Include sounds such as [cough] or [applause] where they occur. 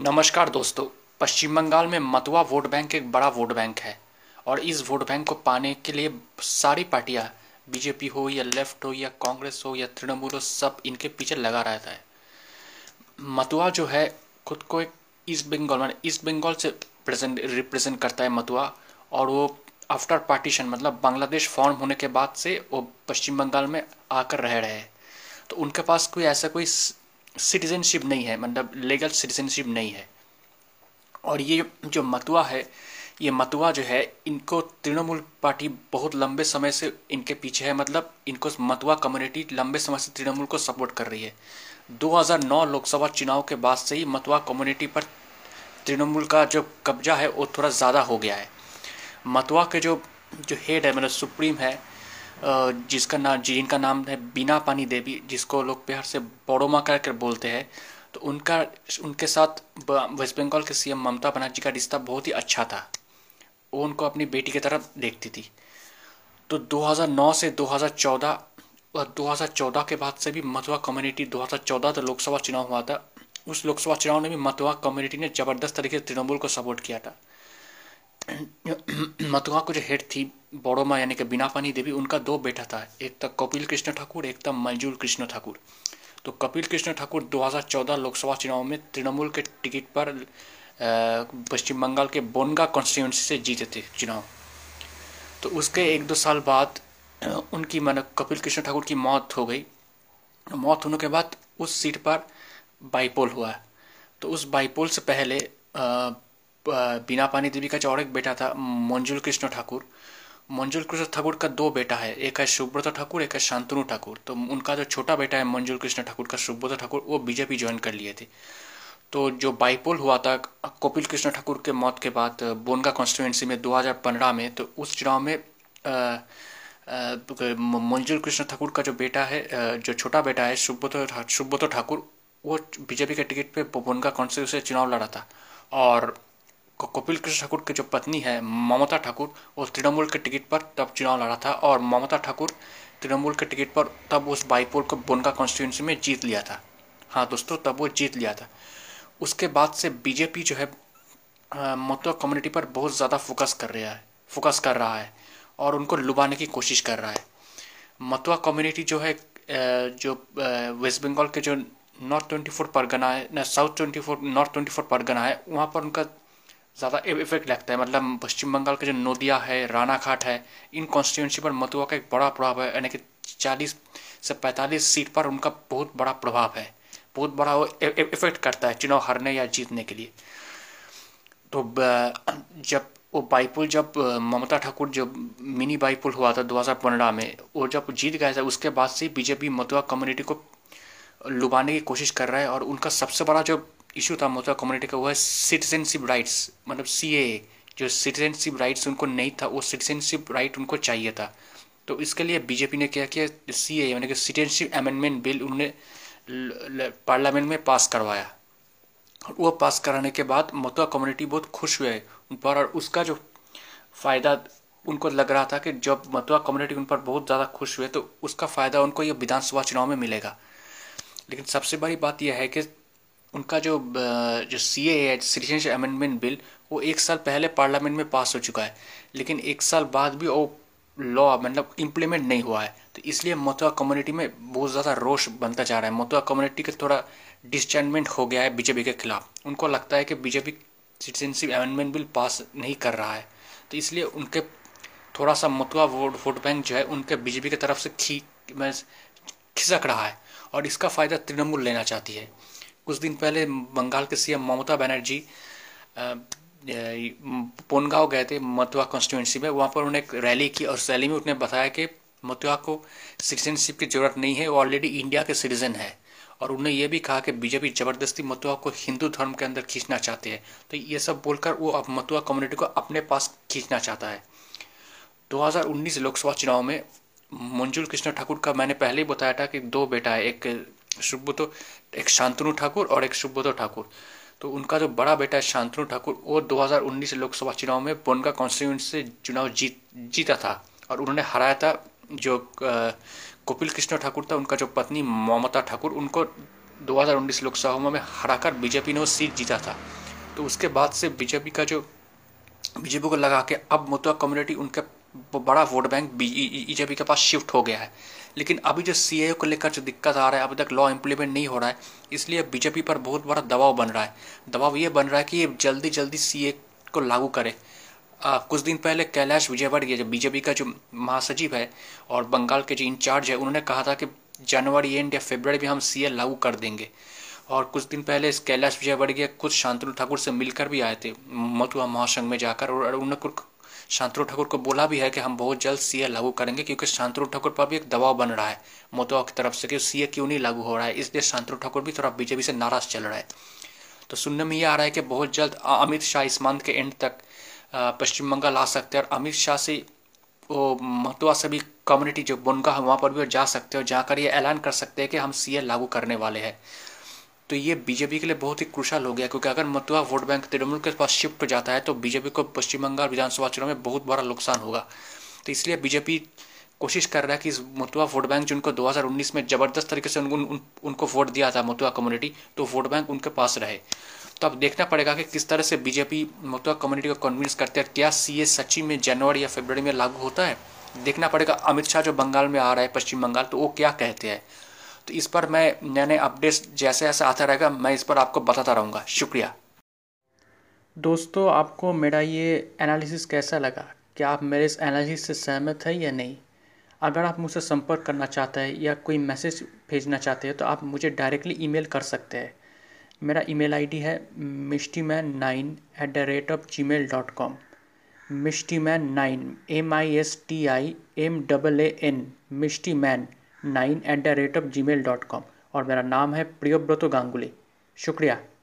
नमस्कार दोस्तों, पश्चिम बंगाल में मतुआ वोट बैंक एक बड़ा वोट बैंक है और इस वोट बैंक को पाने के लिए सारी पार्टियाँ, बीजेपी हो या लेफ़्ट हो या कांग्रेस हो या तृणमूल हो, सब इनके पीछे लगा रहता है। मतुआ जो है, खुद को एक ईस्ट बंगाल मान, ईस्ट बंगाल से प्रेजेंट रिप्रेजेंट करता है मतुआ और वो आफ्टर पार्टीशन मतलब बांग्लादेश फॉर्म होने के बाद से वो पश्चिम बंगाल में आकर रह रहे हैं। तो उनके पास कोई ऐसा कोई सिटीजनशिप नहीं है मतलब लीगल सिटीजनशिप नहीं है। और ये जो मतुआ है, ये मतुआ जो है, इनको तृणमूल पार्टी बहुत लंबे समय से इनके पीछे है मतलब इनको मतुआ कम्युनिटी लंबे समय से तृणमूल को सपोर्ट कर रही है। 2009 लोकसभा चुनाव के बाद से ही मतुआ कम्युनिटी पर तृणमूल का जो कब्जा है, वो थोड़ा ज़्यादा हो गया है। मतुआ के जो जो हेड है मतलब सुप्रीम है जिसका नाम जिनका नाम है बीना पानी देवी, जिसको लोग प्यार से बड़ोमा कर बोलते हैं तो उनका, उनके साथ वेस्ट बंगाल के सीएम ममता बनर्जी का रिश्ता बहुत ही अच्छा था। वो उनको अपनी बेटी की तरफ़ देखती थी। तो 2009 से 2014 और 2014 के बाद से भी मतुआ कम्युनिटी 2014 तो लोकसभा चुनाव हुआ था। उस लोकसभा चुनाव में भी मतुआ कम्युनिटी ने ज़बरदस्त तरीके से तृणमूल को सपोर्ट किया था। [clears throat] मतुआ को जो हेड थी, बड़ोमा यानी कि बिना पानी देवी, उनका दो बेटा था। एक था कपिल कृष्ण ठाकुर, एक था मंजूर कृष्ण ठाकुर। तो कपिल कृष्ण ठाकुर 2014 लोकसभा चुनाव में तृणमूल के टिकट पर पश्चिम बंगाल के बोनगा कॉन्स्टिट्यूंसी से जीते थे चुनाव। तो उसके एक दो साल बाद उनकी मन कपिल कृष्ण ठाकुर की मौत हो गई। मौत होने के बाद उस सीट पर बाईपोल हुआ। तो उस बाईपोल से पहले बिना पानी देवी का जो और एक बेटा था मंजुल कृष्ण ठाकुर। मंजुल कृष्ण ठाकुर का दो बेटा है, एक है सुब्रत ठाकुर, एक है शांतनु ठाकुर। तो उनका जो छोटा बेटा है मंजुल कृष्ण ठाकुर का सुब्रत ठाकुर, वो बीजेपी ज्वाइन कर लिए थे। तो जो बाईपोल हुआ था, कपिल कृष्ण ठाकुर के मौत के बाद, बोनगा कॉन्स्टिट्यूंसी में 2015 में तो उस चुनाव में मंजुल कृष्ण ठाकुर का जो बेटा है जो छोटा बेटा है, सुब्रत सुब्रत ठाकुर, वो बीजेपी के टिकट पे बोनगा कॉन्स्टिट्यूंसी चुनाव लड़ा था। और कपिल कृष्ण ठाकुर की जो पत्नी है, ममता ठाकुर, वो तृणमूल के टिकट पर तब चुनाव लड़ा था और ममता ठाकुर तृणमूल के टिकट पर तब उस बाईपोल को बोनका कॉन्स्टिट्यूंसी में जीत लिया था। हाँ दोस्तों, तब वो जीत लिया था। उसके बाद से बीजेपी जो है मतुआ कम्युनिटी पर बहुत ज़्यादा फोकस कर रहा है फोकस कर रहा है और उनको लुभाने की कोशिश कर रहा है। मतुआ कम्युनिटी जो है जो वेस्ट बंगाल के जो नॉर्थ ट्वेंटी फोर परगना है, ना south twenty four north twenty four Pargana है, वहाँ पर उनका ज़्यादा इफ़ेक्ट लगता है। मतलब पश्चिम बंगाल का जो नोदिया है, रानाघाट है, इन कॉन्स्टिट्यूंसी पर मतुआ का एक बड़ा प्रभाव है, यानी कि चालीस से पैंतालीस सीट पर उनका बहुत बड़ा प्रभाव है। बहुत बड़ा वो इफ़ेक्ट करता है चुनाव हारने या जीतने के लिए। तो जब वो बाईपुल जब ममता ठाकुर जब मिनी बाईपुल हुआ था 2015 में, वो जब जीत गए थे, उसके बाद से बीजेपी मतुआ कम्युनिटी को लुभाने की कोशिश कर रहा है और उनका सबसे बड़ा जो इशू था मोता कम्युनिटी का, वो है सिटीजनशिप राइट्स मतलब सीए जो सिटीजनशिप राइट्स उनको नहीं था, वो सिटीजनशिप राइट उनको चाहिए था। तो इसके लिए बीजेपी ने क्या किया सी ए यानी कि सिटीजनशिप अमेंडमेंट बिल उन्होंने पार्लियामेंट में पास करवाया। और वो पास कराने के बाद मतुआ कम्युनिटी बहुत खुश हुए उन पर, और उसका जो फ़ायदा उनको लग रहा था कि जब मतुआ कम्युनिटी उन पर बहुत ज़्यादा खुश हुए तो उसका फ़ायदा उनको ये विधानसभा चुनाव में मिलेगा। लेकिन सबसे बड़ी बात यह है कि उनका जो जो C A citizenship amendment bill वो एक साल पहले पार्लियामेंट में पास हो चुका है। लेकिन एक साल बाद भी वो लॉ मतलब इम्प्लीमेंट नहीं हुआ है। तो इसलिए मतुआ कम्युनिटी में बहुत ज़्यादा रोष बनता जा रहा है। मतुआ कम्युनिटी का थोड़ा डिसचैनमेंट हो गया है बीजेपी के खिलाफ। उनको लगता है कि BJP citizenship amendment bill pass नहीं कर रहा है। तो इसलिए उनके थोड़ा सा मतुआ वोट वोट बैंक जो है, उनके बीजेपी की तरफ़ से खी खिसक रहा है। और इसका फ़ायदा तृणमूल लेना चाहती है। कुछ दिन पहले बंगाल के सीएम ममता बनर्जी पोनगांव गए थे मतुआ कॉन्स्टिट्यूंसी में। वहाँ पर उन्होंने एक रैली की और रैली में उन्होंने बताया कि मतुआ को सिटीजनशिप की ज़रूरत नहीं है, वो ऑलरेडी इंडिया के सिटीजन है। और उन्होंने ये भी कहा कि बीजेपी ज़बरदस्ती मतुआ को हिंदू धर्म के अंदर खींचना चाहते हैं। तो ये सब बोलकर वो अब मतुआ कम्युनिटी को अपने पास खींचना चाहता है। 2019 लोकसभा चुनाव में मंजुल कृष्ण ठाकुर का मैंने पहले ही बताया था कि दो बेटा है, एक सुब्रतो, एक शांतनु ठाकुर और एक सुब्रतो ठाकुर। तो उनका जो बड़ा बेटा है शांतनु ठाकुर, वो 2019 लोकसभा चुनाव में बोनगा कॉन्स्टिट्यूंसी से चुनाव जीत, जीता था और उन्होंने हराया था जो कपिल कृष्ण ठाकुर था, उनका जो पत्नी ममता ठाकुर, उनको 2019 लोकसभा में हराकर बीजेपी ने वो सीट जीता था। तो उसके बाद से बीजेपी का जो, बीजेपी को लगा के अब मुतवा कम्युनिटी उनके बड़ा वोट बैंक बीजेपी के पास शिफ्ट हो गया है। लेकिन अभी जो सी को लेकर जो दिक्कत आ रहा है अभी तक लॉ इम्प्लीमेंट नहीं हो रहा है इसलिए बीजेपी पर बहुत बड़ा दबाव बन रहा है। दबाव ये बन रहा है कि ये जल्दी जल्दी सी को लागू करे। आ, कुछ दिन पहले कैलाश विजयवर्गीय जो बीजेपी का जो महासचिव है और बंगाल के जो इंचार्ज है उन्होंने कहा था कि जनवरी एंड या फेबररी में हम सीए लागू कर देंगे। और कुछ दिन पहले इस कैलाश विजयवर्गीय खुद शांतनु ठाकुर से मिलकर भी आए थे मथुआ महासंघ में जाकर और उन्होंने शांतनु ठाकुर को बोला भी है कि हम बहुत जल्द सीए लागू करेंगे, क्योंकि शांतनु ठाकुर पर भी एक दबाव बन रहा है मथुआ की तरफ़ से, कि सीए क्यों नहीं लागू हो रहा है। इसलिए शांतनु ठाकुर भी थोड़ा बीजेपी से नाराज़ चल रहा है। तो सुनने में ये आ रहा है कि बहुत जल्द अमित शाह इस मंथ के एंड तक पश्चिम बंगाल आ सकते हैं, और अमित शाह से वो मथुआ सभी कम्युनिटी जो बुनगा है, वहाँ पर भी जा सकते हो जाकर ये ऐलान कर सकते हैं कि हम सीए लागू करने वाले हैं। तो ये बीजेपी के लिए बहुत ही क्रुशल हो गया क्योंकि अगर मतुआ वोट बैंक तृणमूल के पास शिफ्ट हो जाता है तो बीजेपी को पश्चिम बंगाल विधानसभा चुनाव में बहुत बड़ा नुकसान होगा। तो इसलिए बीजेपी कोशिश कर रहा है कि इस मथुआ वोट बैंक जिनको 2019 में ज़बरदस्त तरीके से उन, उन, उनको वोट दिया था मतुआ कम्युनिटी तो वोट बैंक उनके पास रहे। तो अब देखना पड़ेगा कि किस तरह से बीजेपी मथुआ कम्युनिटी को कन्विंस करते हैं क्या सी ए सच्ची में जनवरी या फरवरी में लागू होता है? देखना पड़ेगा अमित शाह जो बंगाल में आ रहा है पश्चिम बंगाल तो वो क्या कहते हैं? तो इस पर मैं नए नए अपडेट्स जैसे जैसे आता रहेगा, मैं इस पर आपको बताता रहूँगा। शुक्रिया। दोस्तों, आपको मेरा ये एनालिसिस कैसा लगा? क्या आप मेरे इस एनालिसिस से सहमत हैं या नहीं? अगर आप मुझसे संपर्क करना चाहते हैं या कोई मैसेज भेजना चाहते हैं तो आप मुझे डायरेक्टली ईमेल कर सकते हैं। मेरा ईमेल आईडी है Mishti man nine at the rate of G mail dot com Mishti man nine M I S T I M double A N Mishti man nine at the rate of G mail dot com और मेरा नाम है प्रियोव्रतो गांगुली। शुक्रिया।